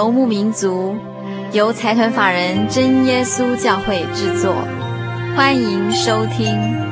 游牧民族，由财团法人真耶稣教会制作，欢迎收听。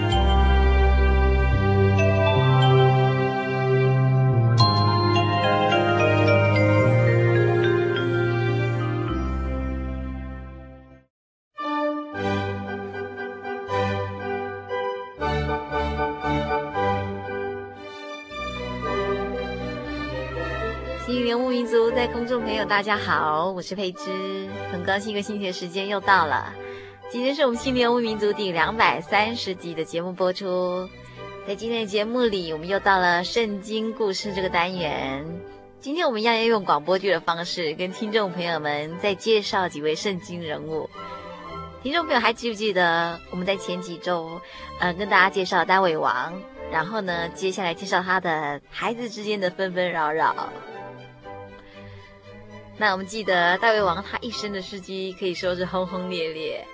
新年无民族在公众朋友大家好，我是佩芝，很高兴一个星期的时间又到了。今天是我们心灵游牧民族第两百三十集的节目播出。在今天的节目里，我们又到了圣经故事这个单元。今天我们要用广播剧的方式，跟听众朋友们再介绍几位圣经人物。听众朋友还记不记得我们在前几周，呃，跟大家介绍大卫王，然后呢，接下来介绍他的孩子之间的纷纷扰扰。那我们记得大卫王他一生的事迹可以说是轰轰烈烈，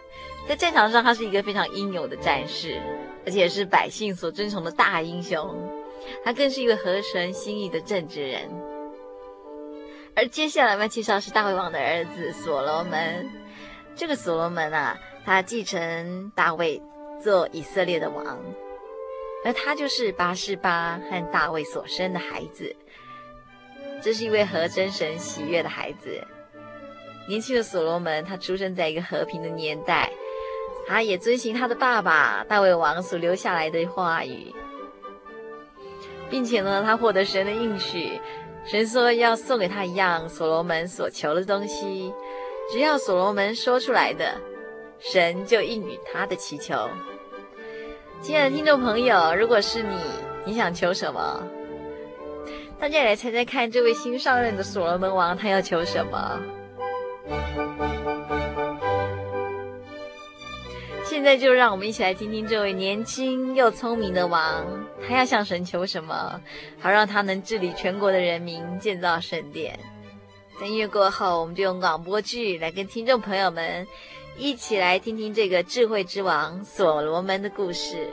在战场上他是一个非常英勇的战士，而且是百姓所尊崇的大英雄，他更是一个合神心意的正直人。而接下来我们要介绍是大卫王的儿子所罗门，这个所罗门啊，他继承大卫做以色列的王，而他就是拔示巴和大卫所生的孩子。这是一位和真神喜悦的孩子。年轻的所罗门，他出生在一个和平的年代，他也遵循他的爸爸大卫王所留下来的话语，并且呢，他获得神的应许，神说要送给他一样所罗门所求的东西，只要所罗门说出来的，神就应允他的祈求。亲爱的听众朋友，如果是你，你想求什么？大家来猜猜看，这位新上任的所罗门王他要求什么？现在就让我们一起来听听这位年轻又聪明的王，他要向神求什么，好让他能治理全国的人民，建造圣殿。在音乐过后，我们就用广播剧来跟听众朋友们一起来听听这个智慧之王所罗门的故事。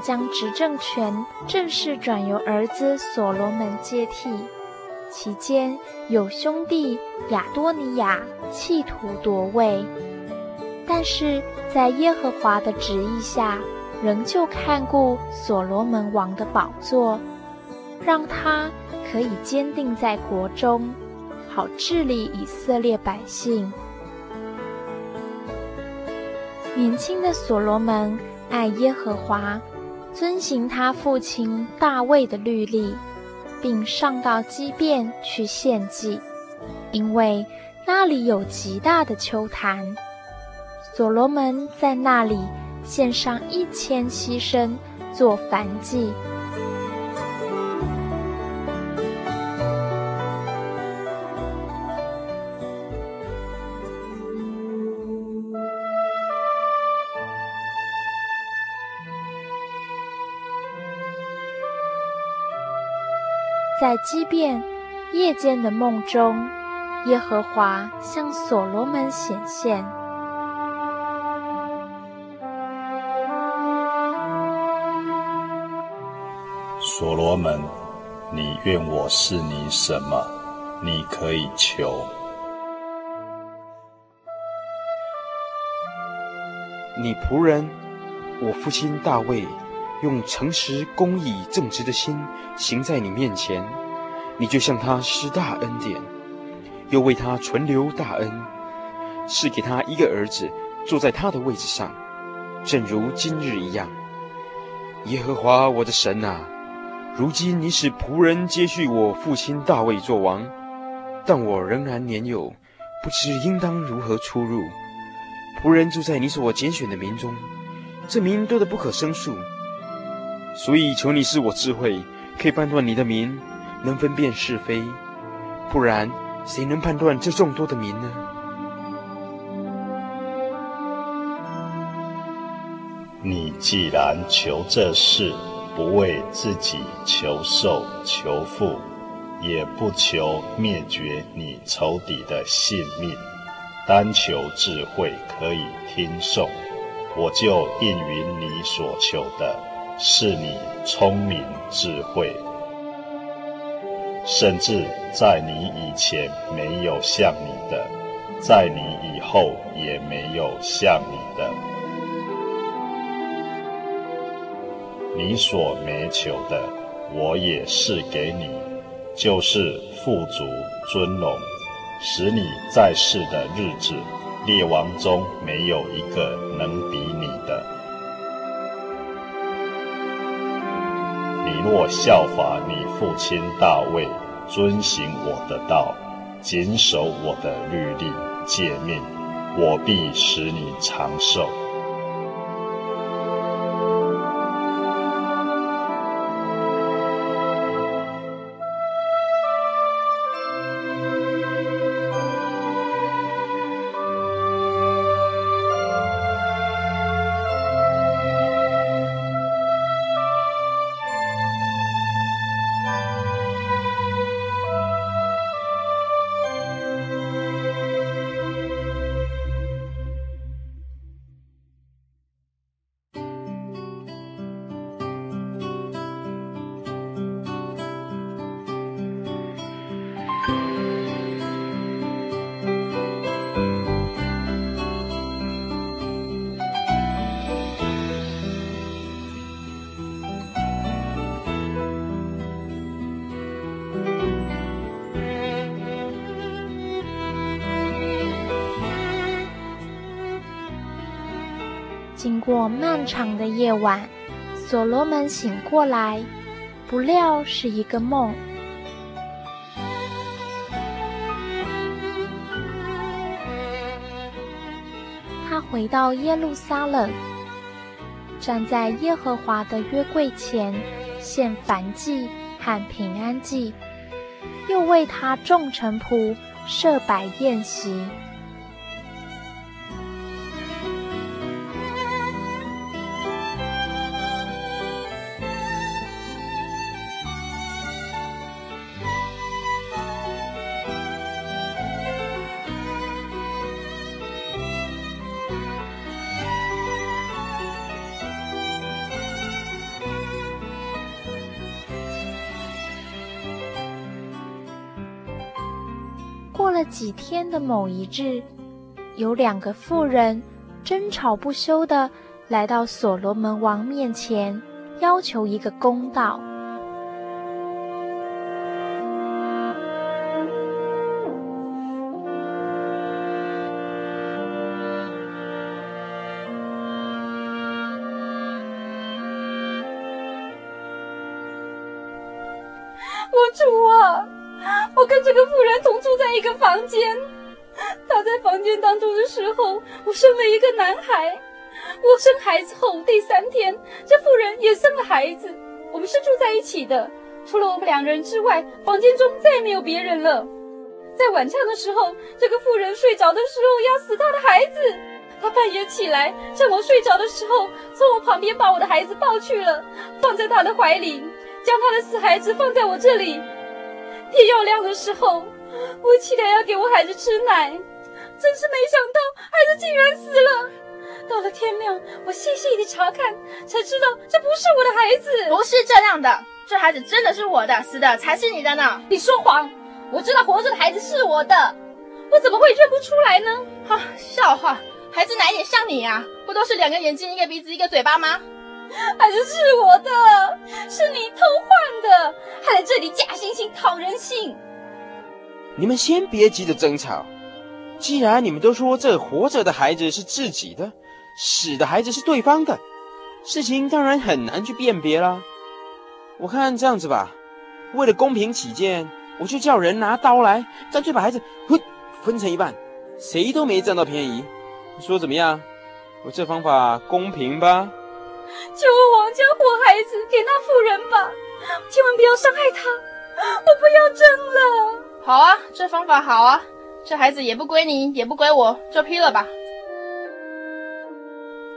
将执政权正式转由儿子所罗门接替。期间有兄弟亚多尼亚企图夺位，但是在耶和华的旨意下，仍旧看顾所罗门王的宝座，让他可以坚定在国中，好治理以色列百姓。年轻的所罗门爱耶和华，遵行他父亲大卫的律例，并上到基遍去献祭，因为那里有极大的秋坛。所罗门在那里献上一千牺牲做燔祭。在激变夜间的梦中，耶和华向所罗门显现。所罗门，你愿我是你什么？你可以求。你仆人，我父亲大卫。用诚实、公义、正直的心行在你面前，你就向他施大恩典，又为他存留大恩，赐给他一个儿子坐在他的位置上，正如今日一样。耶和华我的神啊，如今你使仆人接续我父亲大卫作王，但我仍然年幼，不知应当如何出入。仆人住在你所拣选的民中，这民多得不可胜数。所以求你赐我智慧，可以判断你的名，能分辨是非。不然，谁能判断这众多的名呢？你既然求这事，不为自己求寿求富，也不求灭绝你仇敌的性命，单求智慧可以听受，我就应允你所求的。是你聪明智慧，甚至在你以前没有像你的，在你以后也没有像你的。你所没求的，我也是给你，就是富足尊荣，使你在世的日子，列王中没有一个能比你的。你若效法你父亲大卫，遵行我的道，谨守我的律例诫命，我必使你长寿。经过漫长的夜晚，所罗门醒过来，不料是一个梦。他回到耶路撒冷，站在耶和华的约柜前，献燔祭和平安祭，又为他众臣仆设摆宴席。几天的某一日，有两个妇人争吵不休地来到所罗门王面前，要求一个公道。跟这个妇人同住在一个房间。她在房间当中的时候，我生了一个男孩。我生孩子后第三天，这妇人也生了孩子。我们是住在一起的，除了我们两人之外，房间中再也没有别人了。在晚上的时候，这个妇人睡着的时候压死她的孩子，她半夜起来，趁我睡着的时候，从我旁边把我的孩子抱去了，放在她的怀里。将他的死孩子放在我这里，天要亮的时候，我起来要给我孩子吃奶，真是没想到孩子竟然死了。到了天亮，我细细的查看，才知道这不是我的孩子。不是这样的，这孩子真的是我的，死的才是你的呢。你说谎！我知道活着的孩子是我的，我怎么会认不出来呢？哈，笑话！孩子哪一点像你呀？不都是两个眼睛、一个鼻子、一个嘴巴吗？孩子是我的，是你偷换的，还在这里假惺惺讨人性。你们先别急着争吵，既然你们都说这活着的孩子是自己的，死的孩子是对方的，事情当然很难去辨别了。我看这样子吧，为了公平起见，我就叫人拿刀来，干脆把孩子分分成一半，谁都没占到便宜。你说怎么样？我这方法公平吧？求我王将活孩子给那妇人吧，千万不要伤害她，我不要争了。好啊，这方法好啊，这孩子也不归你，也不归我，就批了吧。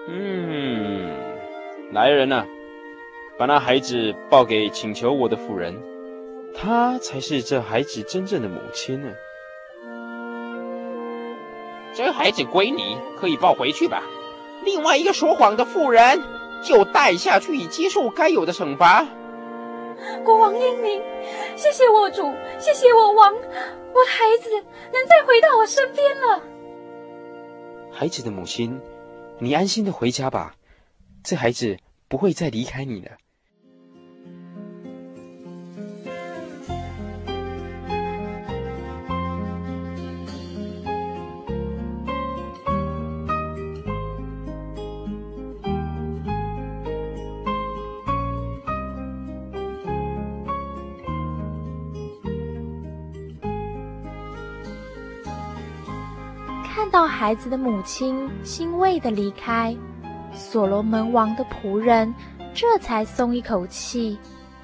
嗯，来人呐，把那孩子抱给请求我的妇人，她才是这孩子真正的母亲呢。这孩子归你，可以抱回去吧。另外一个说谎的妇人。就带下去，以接受该有的惩罚。国王英明，谢谢我主，谢谢我王，我的孩子能再回到我身边了。孩子的母亲，你安心的回家吧，这孩子不会再离开你了。看到孩子的母亲欣慰的离开，所罗门王的仆人这才松一口气，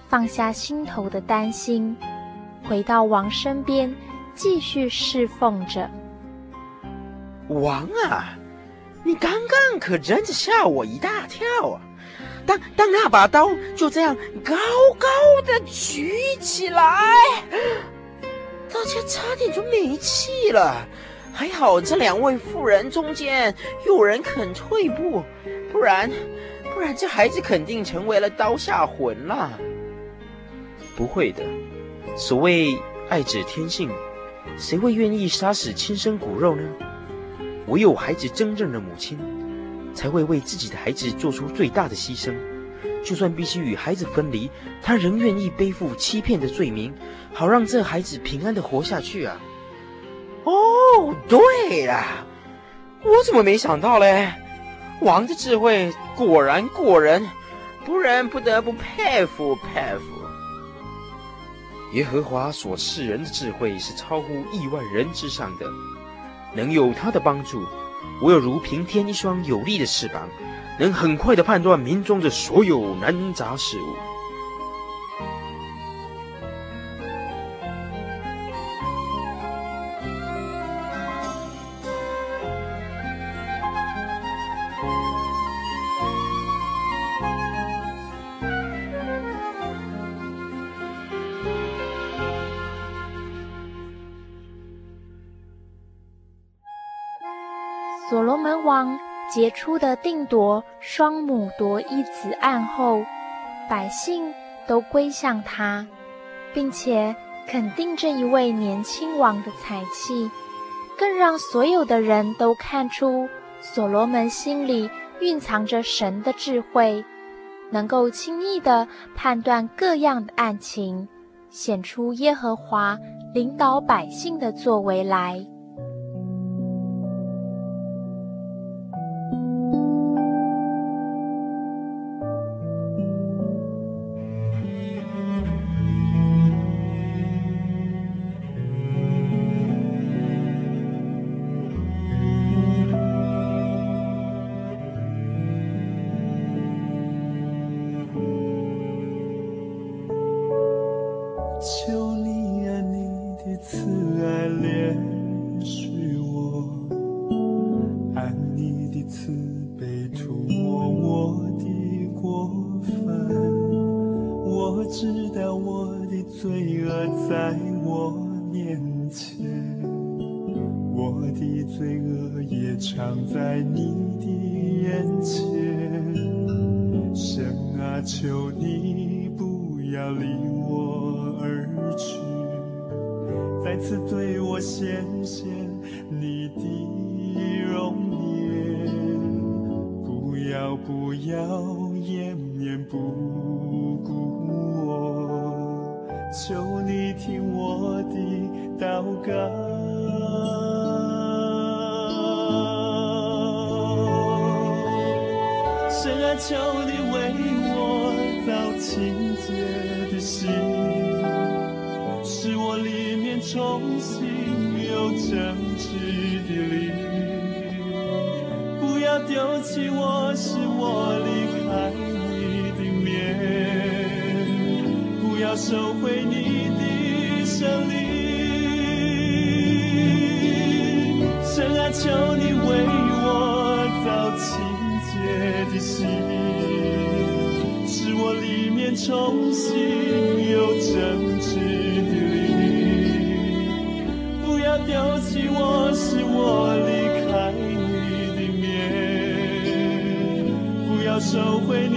放下心头的担心，回到王身边继续侍奉着。王啊，你刚刚可真是吓我一大跳啊！当当那把刀就这样高高的举起来，大家差点就没气了。还好这两位妇人中间有人肯退步，不然，不然这孩子肯定成为了刀下魂了。不会的，所谓爱子天性，谁会愿意杀死亲生骨肉呢？唯有孩子真正的母亲，才会为自己的孩子做出最大的牺牲，就算必须与孩子分离，她仍愿意背负欺骗的罪名，好让这孩子平安的活下去啊。哦，对了，我怎么没想到嘞？王的智慧果然过人，仆人不得不佩服佩服。耶和华所赐人的智慧是超乎亿万人之上的，能有他的帮助，我有如平添一双有力的翅膀，能很快的判断民中的所有难杂事物。所罗门王杰出的定夺双母夺一子案后，百姓都归向他，并且肯定这一位年轻王的才气，更让所有的人都看出所罗门心里蕴藏着神的智慧，能够轻易地判断各样的案情，显出耶和华领导百姓的作为来。的心，使我里面重新有真挚的灵。不要丢弃我，使我离开你的面，不要收回你的圣灵。神啊，求你重新又真挚的你，不要丢弃我，是我离开你的面，不要收回你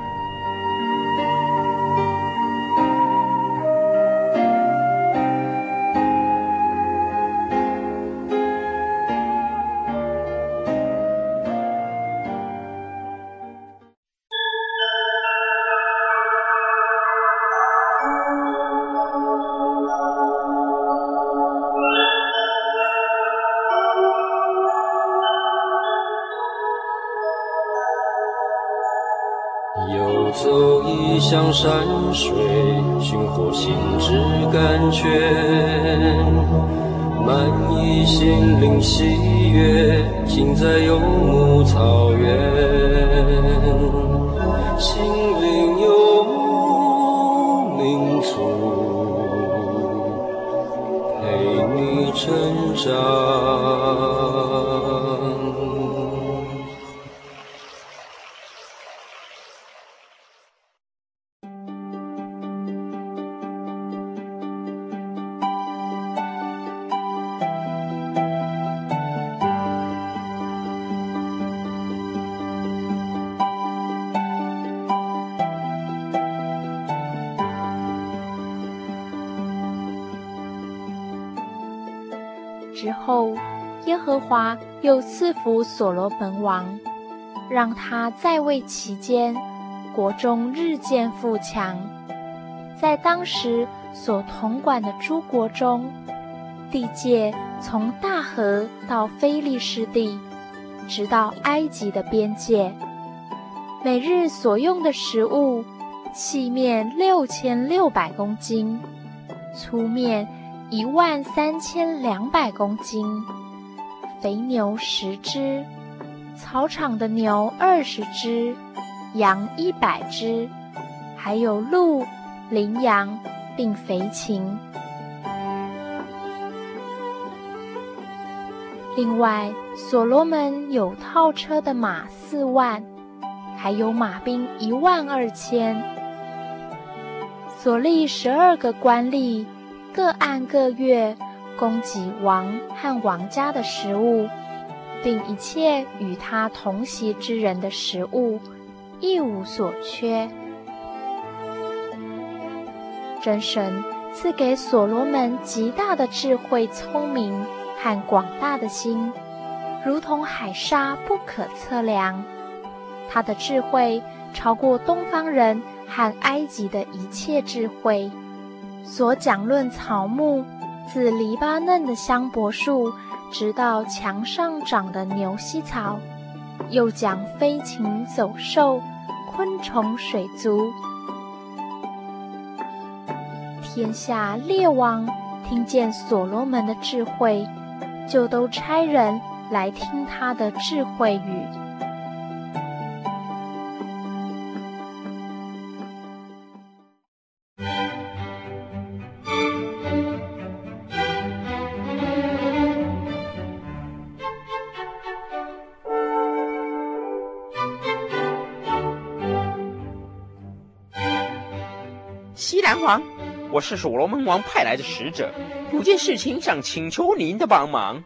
水寻获心之甘泉，满溢心灵喜悦，尽在游牧赐福所罗门王，让他在位期间，国中日渐富强。在当时所统管的诸国中，地界从大河到非利士地，直到埃及的边界。每日所用的食物，细面六千六百公斤，粗面一万三千两百公斤，肥牛十只，草场的牛二十只，羊一百只，还有鹿。羚羊并肥禽。另外，所罗门有套车的马四万，还有马兵一万二千。所立十二个官吏，各按各月供给王和王家的食物，并一切与他同席之人的食物，一无所缺。真神赐给所罗门极大的智慧、聪明和广大的心，如同海沙不可测量。他的智慧超过东方人和埃及的一切智慧。所讲论草木，自黎巴嫩的香柏树，直到墙上长的牛膝草，又讲飞禽走兽、昆虫水族。天下列王听见所罗门的智慧，就都差人来听他的智慧语。王。我是所罗门王派来的使者，有件事情想请求您的帮忙。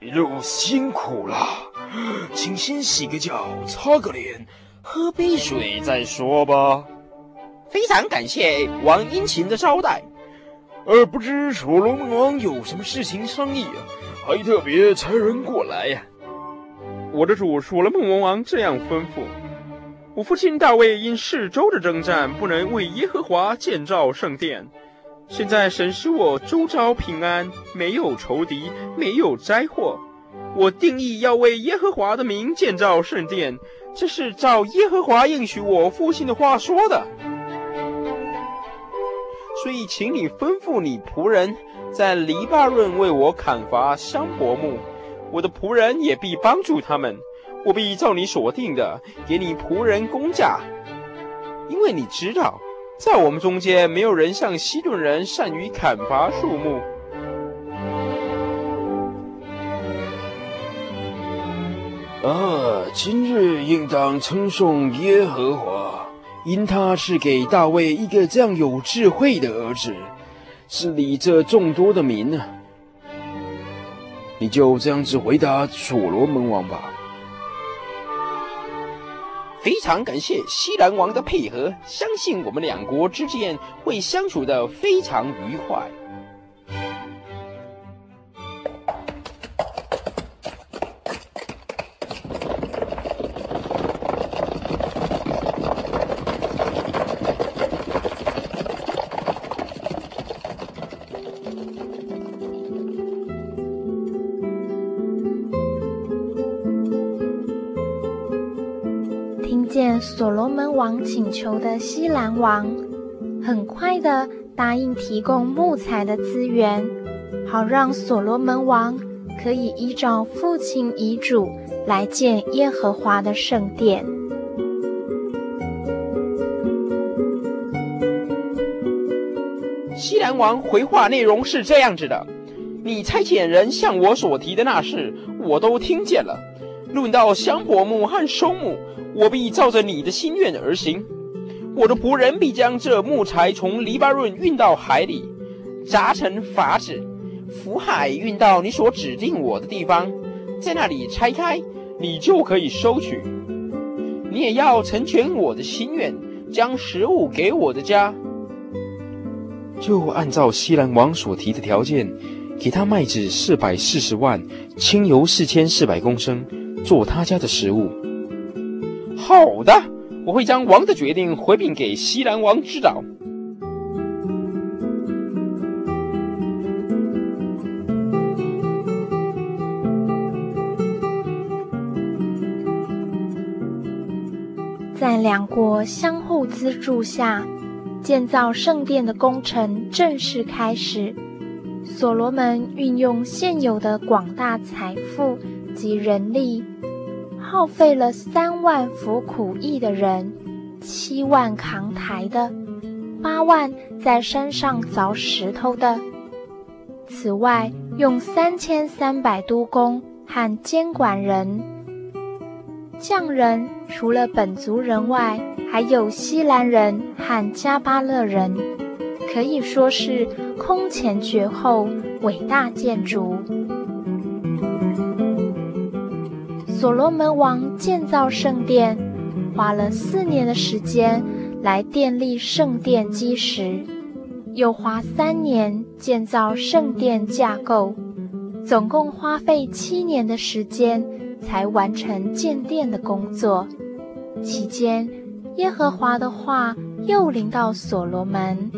一路辛苦了，请先洗个脚，擦个脸，喝杯水再说吧。非常感谢王殷勤的招待。呃不知所罗门王有什么事情商议啊？还特别差人过来呀？我的主所罗门王这样吩咐。我父亲大卫因四周的征战，不能为耶和华建造圣殿。现在神使我周遭平安，没有仇敌，没有灾祸。我定意要为耶和华的名建造圣殿，这是照耶和华应许我父亲的话说的。所以，请你吩咐你仆人，在黎巴嫩为我砍伐香柏木，我的仆人也必帮助他们。我必照你所定的，给你仆人工价，因为你知道，在我们中间没有人像西顿人善于砍伐树木。啊，今日应当称颂耶和华，因他是给大卫一个这样有智慧的儿子，治理这众多的民呢。你就这样子回答所罗门王吧。非常感谢西兰王的配合，相信我们两国之间会相处的非常愉快。所罗门王请求的西兰王，很快的答应提供木材的资源，好让所罗门王可以依照父亲遗嘱来建耶和华的圣殿。西兰王回话内容是这样子的：你差遣人向我所提的那事，我都听见了。论到香柏木和松木，我必照着你的心愿而行。我的仆人必将这木材从黎巴嫩运到海里，扎成筏子，浮海运到你所指定我的地方，在那里拆开，你就可以收取。你也要成全我的心愿，将食物给我的家。就按照西兰王所提的条件，给他麦子四百四十万，清油四千四百公升，做他家的食物。好的，我会将王的决定回禀给西兰王知道。在两国相互资助下，建造圣殿的工程正式开始。所罗门运用现有的广大财富及人力，耗费了三万服苦役的人，七万扛抬的，八万在山上凿石头的。此外，用三千三百督工和监管人。匠人除了本族人外，还有西兰人和加巴勒人，可以说是空前绝后伟大建筑。所罗门王建造圣殿，花了四年的时间来奠立圣殿基石，又花三年建造圣殿架构，总共花费七年的时间。才完成建殿的工作。期间，耶和华的话又临到所罗门：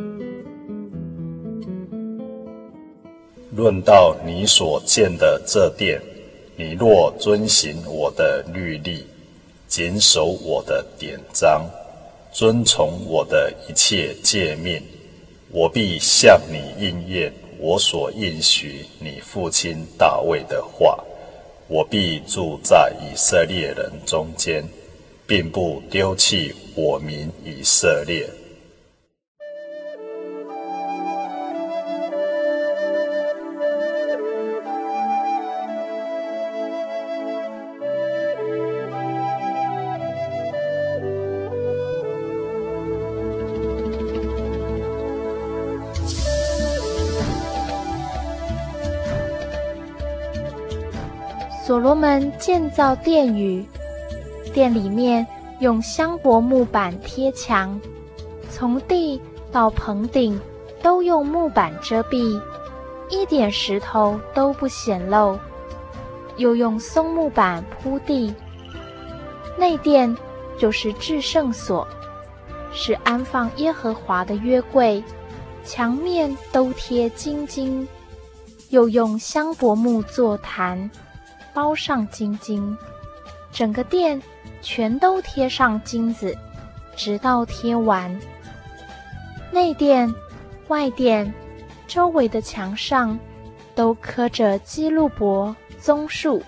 论到你所建的这殿，你若遵行我的律例，谨守我的典章，遵从我的一切诫命，我必向你应验我所应许你父亲大卫的话。我必住在以色列人中间，并不丢弃我民以色列。所罗门建造殿宇，殿里面用香柏木板贴墙，从地到棚顶都用木板遮蔽，一点石头都不显露。又用松木板铺地。内殿就是至圣所，是安放耶和华的约柜，墙面都贴金金，又用香柏木做坛。包上金金，整个殿全都贴上金子，直到贴完。内殿、外殿周围的墙上都刻着基路伯棕树，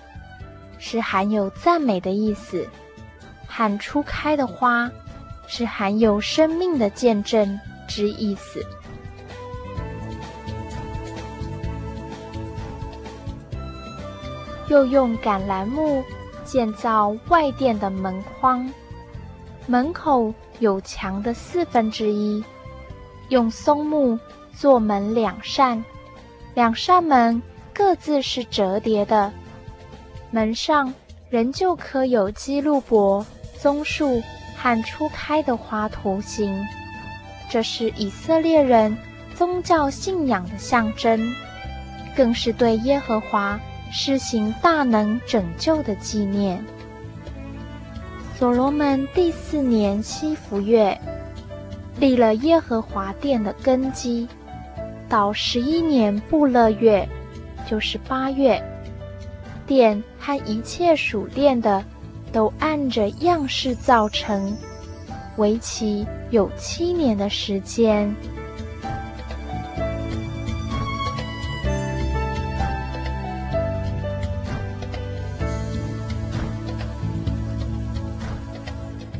是含有赞美的意思；喊初开的花，是含有生命的见证之意思。又用橄榄木建造外殿的门框，门口有墙的四分之一，用松木做门两扇，两扇门各自是折叠的，门上仍旧刻有基路伯、棕树和初开的花图形，这是以色列人宗教信仰的象征，更是对耶和华。施行大能拯救的纪念。所罗门第四年西弗月，立了耶和华殿的根基。到十一年布勒月，就是八月，殿和一切属殿的，都按着样式造成，为期有七年的时间。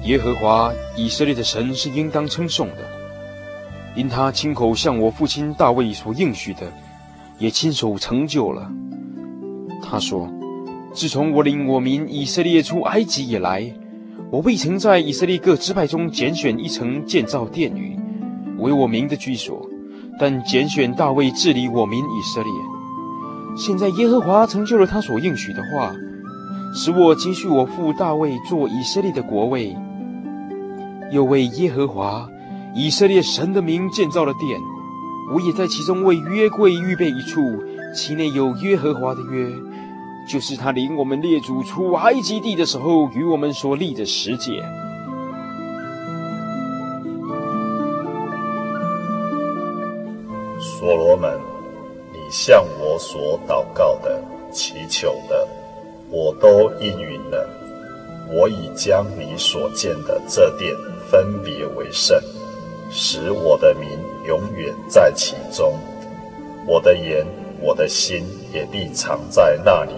耶和华以色列的神是应当称颂的，因他亲口向我父亲大卫所应许的，也亲手成就了。他说：“自从我领我民以色列出埃及以来，我未曾在以色列各支派中拣选一城建造殿宇，为我民的居所，但拣选大卫治理我民以色列。现在耶和华成就了他所应许的话，使我接续我父大卫做以色列的国位。”又为耶和华以色列神的名建造了殿，我也在其中为约柜预备一处，其内有耶和华的约，就是他领我们列祖出埃及地的时候与我们所立的十诫。所罗门，你向我所祷告的、祈求的，我都应允了。我已将你所建的这殿分别为圣，使我的名永远在其中。我的言，我的心也必藏在那里。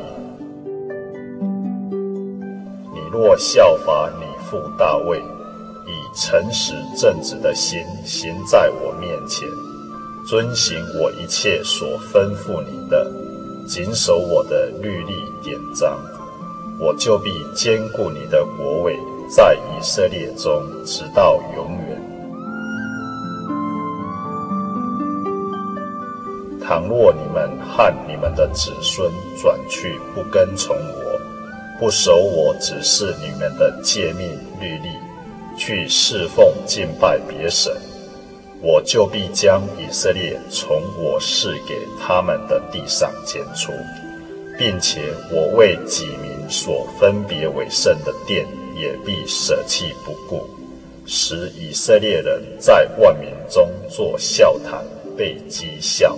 你若效法你父大卫，以诚实正直的心行在我面前。遵行我一切所吩咐你的，谨守我的律例典章，我就必坚固你的国位在以色列中，直到永远。倘若你们和你们的子孙转去不跟从我，不守我指示你们的诫命律例，去侍奉敬拜别神。我就必将以色列从我赐给他们的地上剪除，并且我为己民所分别为圣的殿也必舍弃不顾，使以色列人在万民中作笑谈，被讥笑。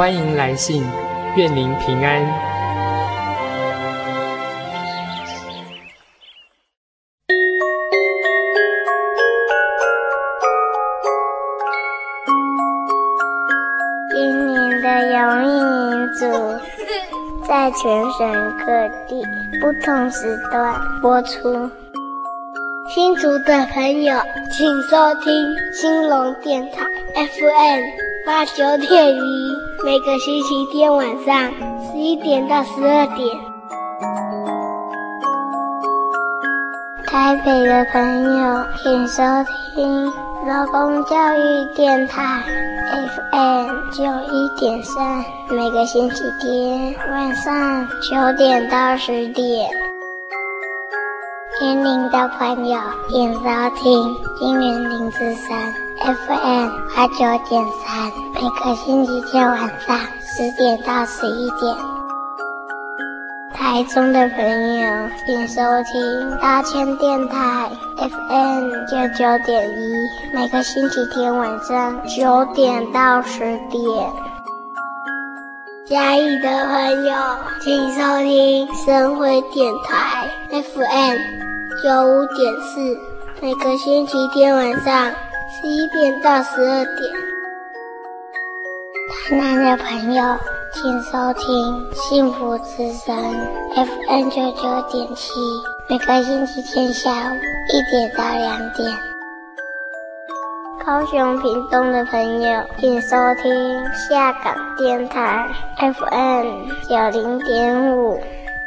欢迎来信，愿您平安。今年的永义民族在全省各地不同时段播出。新竹的朋友，请收听兴隆电台 FM 八九点一。每个星期天晚上十一点到十二点，台北的朋友请收听劳工教育电台 FM 九一点三，每个星期天晚上九点到十点。年龄的朋友，请收听金源零之声 FM 八九点三，每个星期天晚上十点到十一点。台中的朋友，请收听大千电台 FM 九九点一，每个星期天晚上九点到十点。嘉义的朋友，请收听深辉电台 FM。九五点四，每个星期天晚上十一点到十二点。台南的朋友，请收听幸福之声 FM 九九点七，每个星期天下午一点到两点。高雄屏东的朋友，请收听下港电台 FM 九零点五。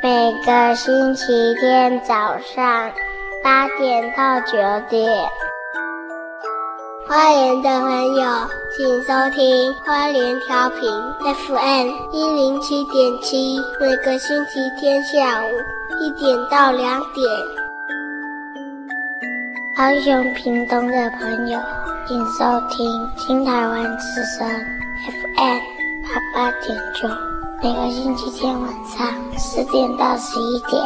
每个星期天早上八点到九点，花莲的朋友请收听花莲调频 FM 一零七点七，每个星期天下午一点到两点。高雄屏东的朋友请收听新台湾之声 FM 八八点九。每个星期天晚上十点到十一点，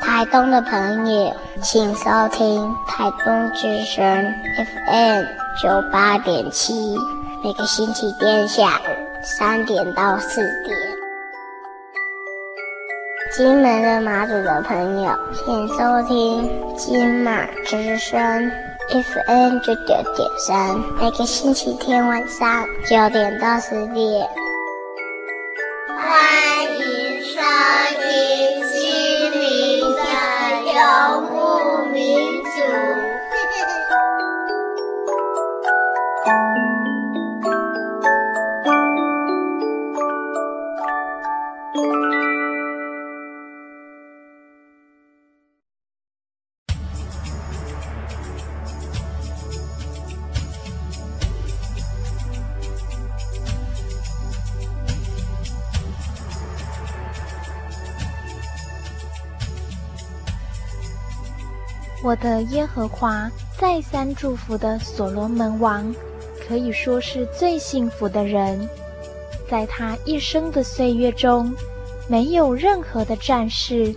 台东的朋友请收听台东之声 FM 九八点七，每个星期天下午三点到四点。金门的马祖的朋友请收听金马之声 FM 九九点三，每个星期天晚上九点到十点。欢迎收听游牧民族。我的耶和华再三祝福的所罗门王，可以说是最幸福的人。在他一生的岁月中，没有任何的战事，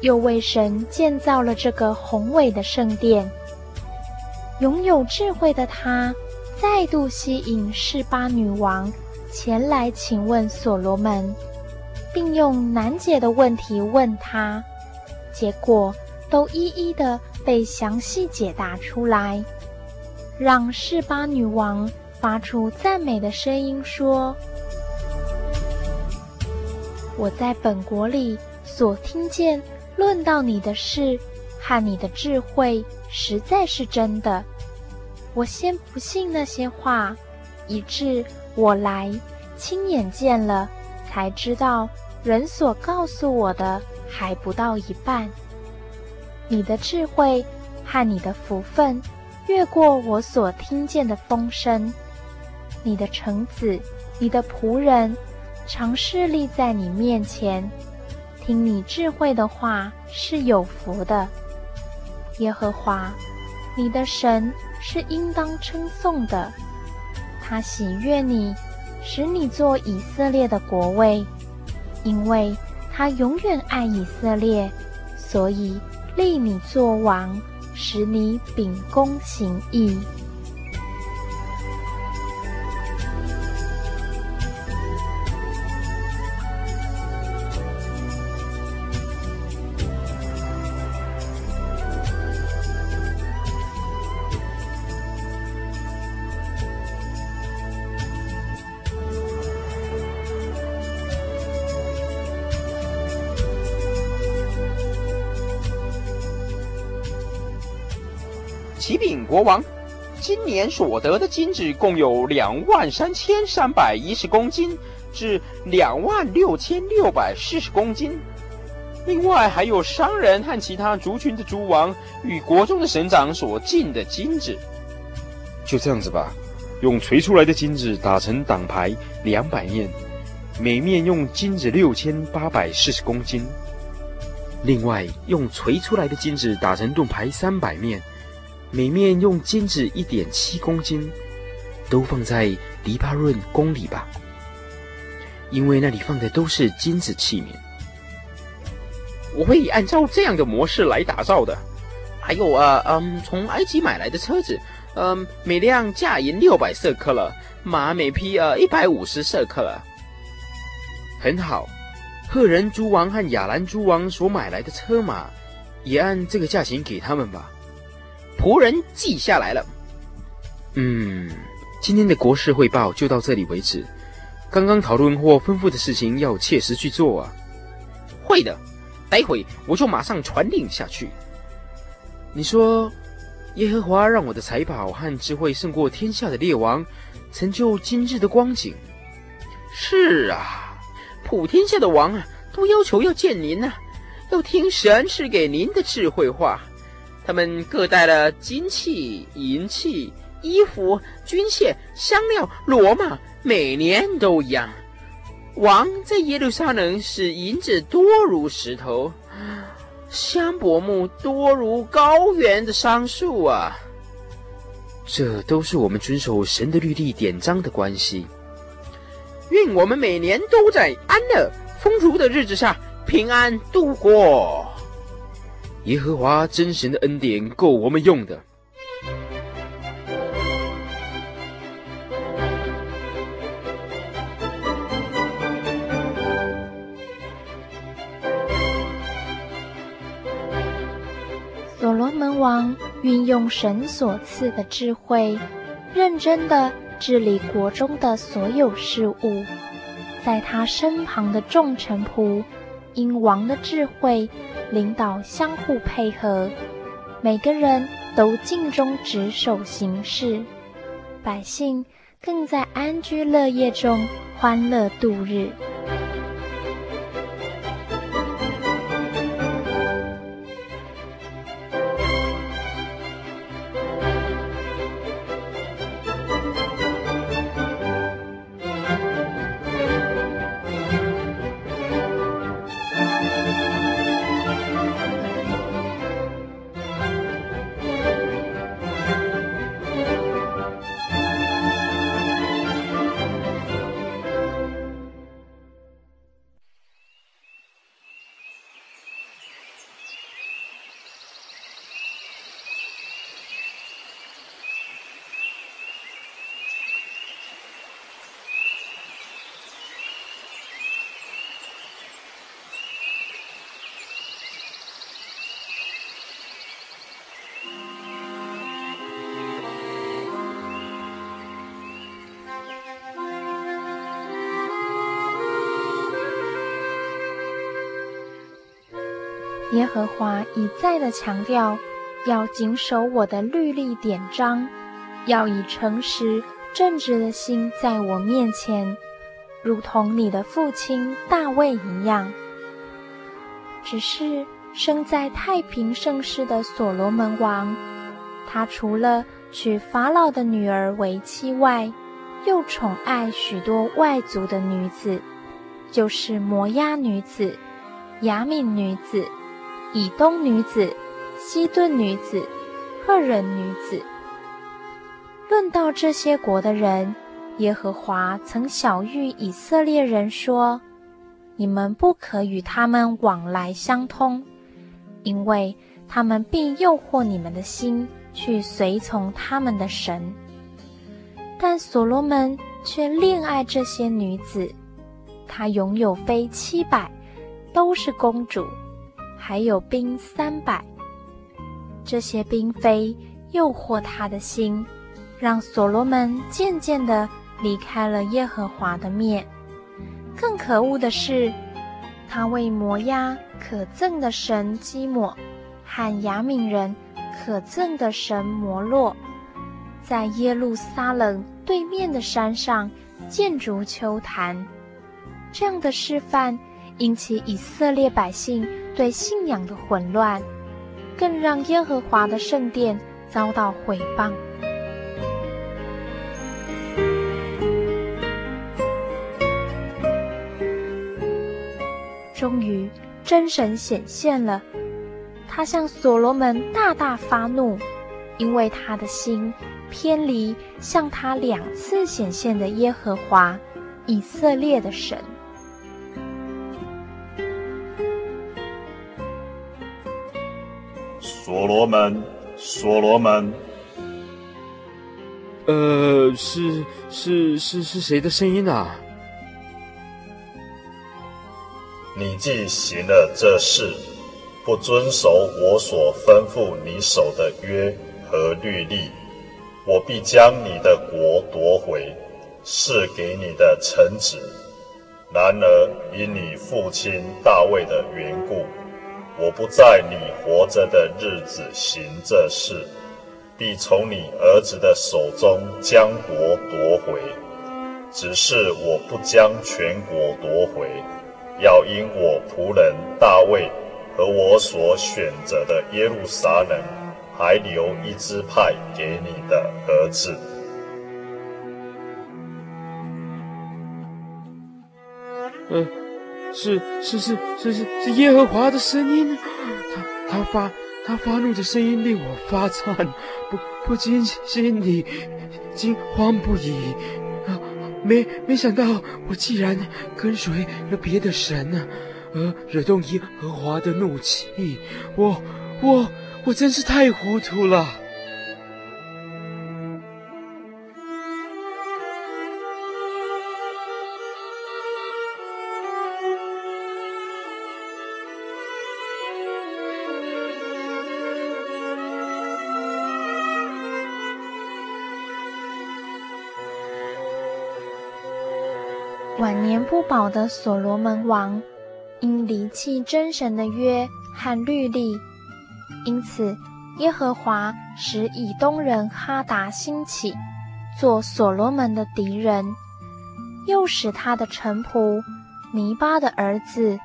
又为神建造了这个宏伟的圣殿。拥有智慧的他，再度吸引示巴女王前来请问所罗门，并用难解的问题问他，结果都一一的。被详细解答出来，让示巴女王发出赞美的声音说：“我在本国里所听见论到你的事和你的智慧，实在是真的。我先不信那些话，以致我来亲眼见了，才知道人所告诉我的还不到一半。”你的智慧和你的福分，越过我所听见的风声。你的臣子，你的仆人，常侍立在你面前，听你智慧的话是有福的。耶和华，你的神是应当称颂的，他喜悦你，使你做以色列的国位，因为他永远爱以色列，所以。立你做王，使你秉公行义。启禀国王，今年所得的金子共有两万三千三百一十公斤至两万六千六百四十公斤。另外还有商人和其他族群的族王与国中的省长所进的金子。就这样子吧，用锤出来的金子打成挡牌两百面，每面用金子六千八百四十公斤。另外，用锤出来的金子打成盾牌三百面，每面用金子一点七公斤，都放在黎巴嫩宫里吧，因为那里放的都是金子器皿。我会按照这样的模式来打造的。还有啊，嗯，从埃及买来的车子，嗯，每辆价银六百色克了，马每匹呃一百五十舍客勒。很好，赫人诸王和亚兰诸王所买来的车马，也按这个价钱给他们吧。仆人记下来了。嗯，今天的国事汇报就到这里为止。刚刚讨论或吩咐的事情要切实去做啊。会的。待会我就马上传令下去。你说，耶和华让我的财宝和智慧胜过天下的列王，成就今日的光景。是啊，普天下的王啊，都要求要见您呐，要听神赐给您的智慧话。他们各带了金器、银器、衣服、军械、香料、罗马，每年都一样。王在耶路撒冷使银子多如石头，香柏木多如高原的桑树啊！这都是我们遵守神的律例典章的关系。愿我们每年都在安乐丰足的日子下平安度过。耶和华真神的恩典够我们用的。所罗门王运用神所赐的智慧，认真的治理国中的所有事务。在他身旁的众臣仆，因王的智慧，领导相互配合，每个人都尽忠职守行事，百姓更在安居乐业中欢乐度日。耶和华一再的强调，要谨守我的律例典章，要以诚实正直的心在我面前，如同你的父亲大卫一样。只是生在太平盛世的所罗门王，他除了娶法老的女儿为妻外，又宠爱许多外族的女子，就是摩押女子、亚敏女子。以东女子、西顿女子、赫人女子。论到这些国的人，耶和华曾晓谕以色列人说：“你们不可与他们往来相通，因为他们必诱惑你们的心，去随从他们的神。”但所罗门却恋爱这些女子，他拥有妃七百，都是公主。还有兵三百，这些嫔妃诱惑他的心，让所罗门渐渐地离开了耶和华的面。更可恶的是，他为摩押可憎的神基抹和亚敏人可憎的神摩洛，在耶路撒冷对面的山上建筑丘坛。这样的示范。引起以色列百姓对信仰的混乱，更让耶和华的圣殿遭到毁谤。终于，真神显现了，他向所罗门大大发怒，因为他的心偏离向他两次显现的耶和华，以色列的神。所罗门，所罗门，呃，是是是是谁的声音啊？你既行了这事，不遵守我所吩咐你守的约和律例，我必将你的国夺回，赐给你的臣子。然而因你父亲大卫的缘故，我不在你活着的日子行这事，必从你儿子的手中将国夺回。只是我不将全国夺回，要因我仆人大卫和我所选择的耶路撒冷，还留一支派给你的儿子。嗯、是是是是是是耶和华的声音，他他发他发怒的声音令我发颤，不不禁心里惊慌不已。啊，没没想到我既然跟随了别的神呢，而惹动耶和华的怒气，我我我真是太糊涂了。好的所罗门王，因离弃真神的约和律例，因此耶和华使以东人哈达兴起，做所罗门的敌人，又使他的臣仆尼巴的儿子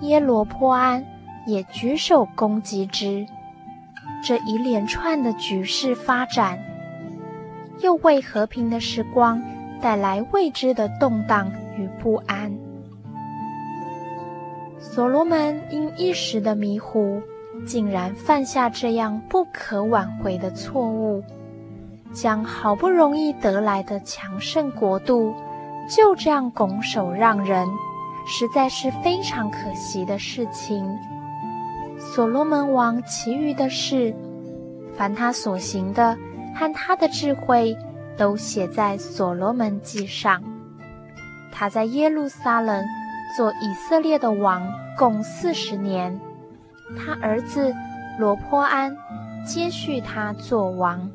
耶罗波安也举手攻击之。这一连串的局势发展，又为和平的时光带来未知的动荡与不安。所罗门因一时的迷糊，竟然犯下这样不可挽回的错误，将好不容易得来的强盛国度，就这样拱手让人，实在是非常可惜的事情。所罗门王其余的事，凡他所行的和他的智慧，都写在所罗门记上。他在耶路撒冷做以色列的王，共四十年。他儿子罗波安接续他做王。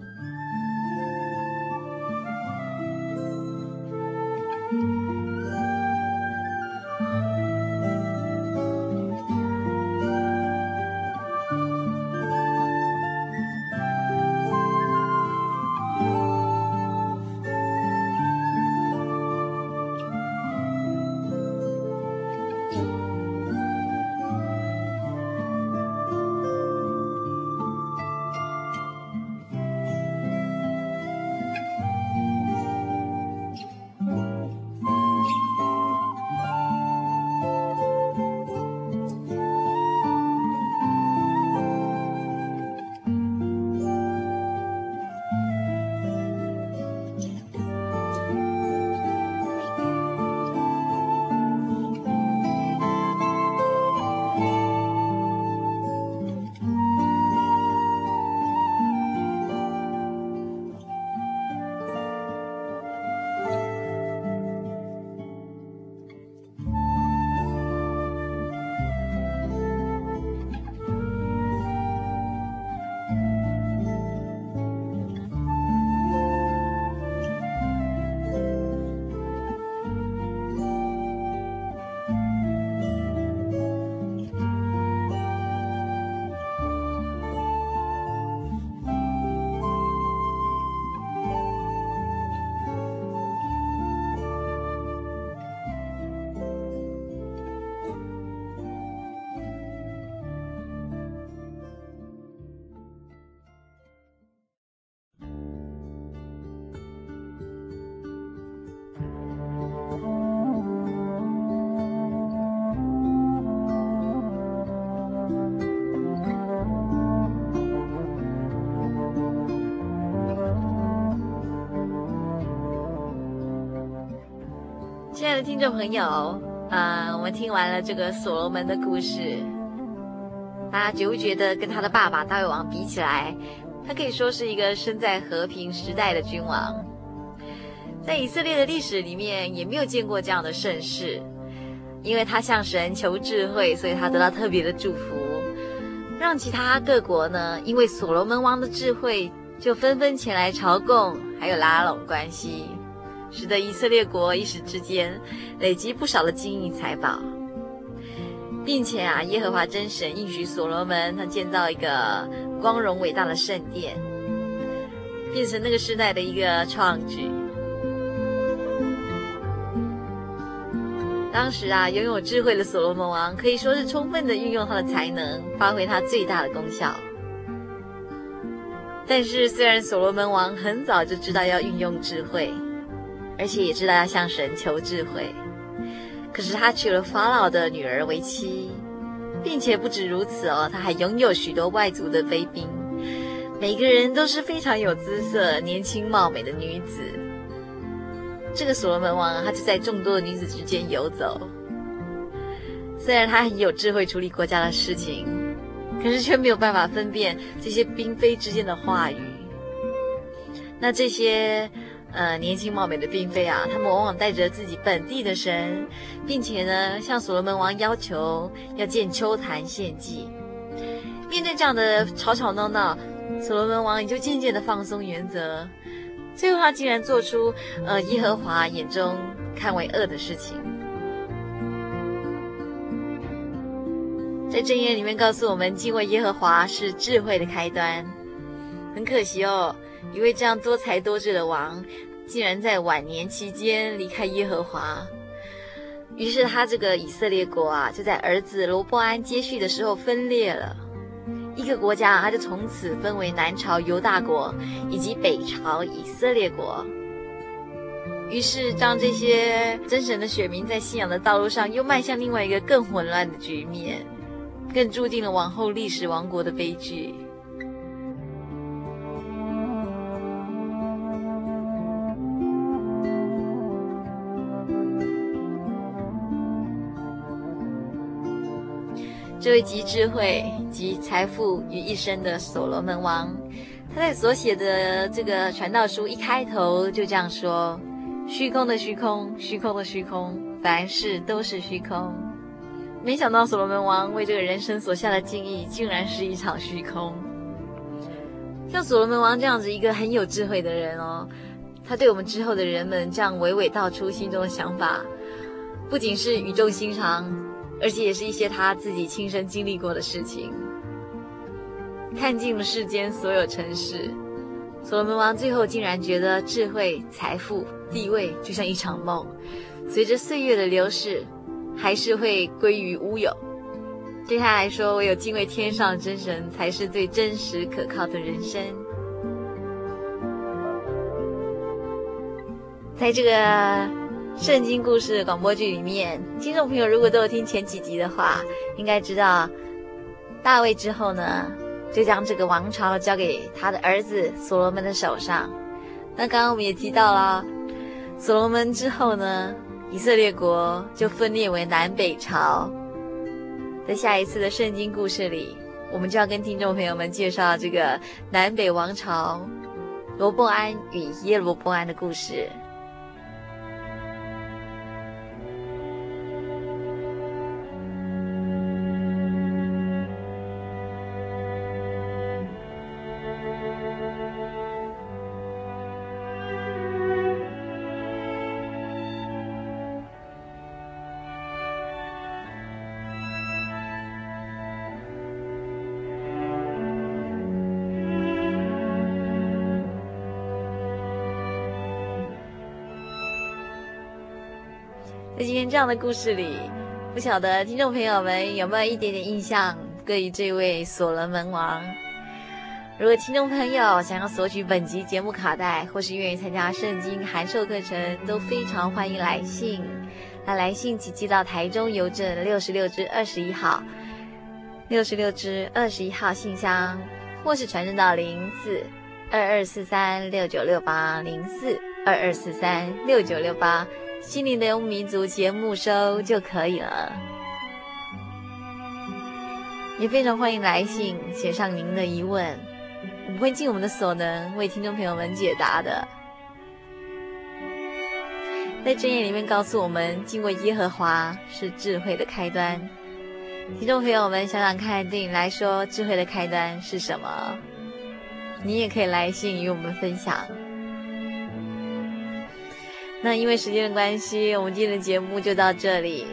听众朋友，呃，我们听完了这个所罗门的故事，大家觉不觉得跟他的爸爸大卫王比起来，他可以说是一个身在和平时代的君王？在以色列的历史里面，也没有见过这样的盛世，因为他向神求智慧，所以他得到特别的祝福，让其他各国呢，因为所罗门王的智慧，就纷纷前来朝贡，还有拉拢关系。使得以色列国一时之间累积不少的金银财宝，并且啊，耶和华真神应许所罗门，他建造一个光荣伟大的圣殿，变成那个时代的一个创举。当时啊，拥有智慧的所罗门王可以说是充分的运用他的才能，发挥他最大的功效。但是，虽然所罗门王很早就知道要运用智慧。而且也知道要向神求智慧，可是他娶了法老的女儿为妻，并且不止如此哦，他还拥有许多外族的妃嫔，每个人都是非常有姿色、年轻貌美的女子。这个所罗门王他就在众多的女子之间游走，虽然他很有智慧处理国家的事情，可是却没有办法分辨这些嫔妃之间的话语。那这些。呃，年轻貌美的嫔妃啊，他们往往带着自己本地的神，并且呢，向所罗门王要求要建秋坛献祭。面对这样的吵吵闹闹，所罗门王也就渐渐的放松原则，最后他竟然做出呃耶和华眼中看为恶的事情。在正言里面告诉我们，敬畏耶和华是智慧的开端。很可惜哦。一位这样多才多智的王，竟然在晚年期间离开耶和华。于是他这个以色列国啊，就在儿子罗波安接续的时候分裂了。一个国家，他就从此分为南朝犹大国以及北朝以色列国。于是让这些真神的选民在信仰的道路上又迈向另外一个更混乱的局面，更注定了往后历史王国的悲剧。这位集智慧、集财富于一身的所罗门王，他在所写的这个传道书一开头就这样说：“虚空的虚空，虚空的虚空，凡事都是虚空。”没想到所罗门王为这个人生所下的定义，竟然是一场虚空。像所罗门王这样子一个很有智慧的人哦，他对我们之后的人们这样娓娓道出心中的想法，不仅是语重心长。而且也是一些他自己亲身经历过的事情，看尽了世间所有尘世，所罗门王最后竟然觉得智慧、财富、地位就像一场梦，随着岁月的流逝，还是会归于乌有。对他来说，唯有敬畏天上真神，才是最真实可靠的人生。在这个。圣经故事广播剧里面，听众朋友如果都有听前几集的话，应该知道大卫之后呢，就将这个王朝交给他的儿子所罗门的手上。那刚刚我们也提到了，所罗门之后呢，以色列国就分裂为南北朝。在下一次的圣经故事里，我们就要跟听众朋友们介绍这个南北王朝罗波安与耶罗波安的故事。在今天这样的故事里，不晓得听众朋友们有没有一点点印象，对于这位所罗门王？如果听众朋友想要索取本集节目卡带，或是愿意参加圣经函授课程，都非常欢迎来信。那来信请寄到台中邮政六十六支二十一号，六十六支二十一号信箱，或是传真到零四二二四三六九六八零四二二四三六九六八。心灵的游牧民族节目收就可以了。也非常欢迎来信写上您的疑问，我们会尽我们的所能为听众朋友们解答的。在箴言里面告诉我们，敬畏耶和华是智慧的开端。听众朋友们，想想看，对你来说，智慧的开端是什么？你也可以来信与我们分享。那因为时间的关系，我们今天的节目就到这里。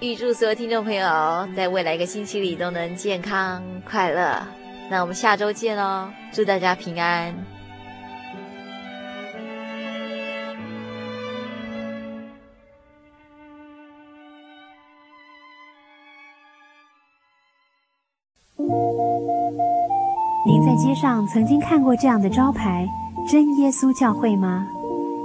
预祝所有听众朋友在未来一个星期里都能健康快乐。那我们下周见哦，祝大家平安。您在街上曾经看过这样的招牌“真耶稣教会”吗？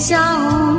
小，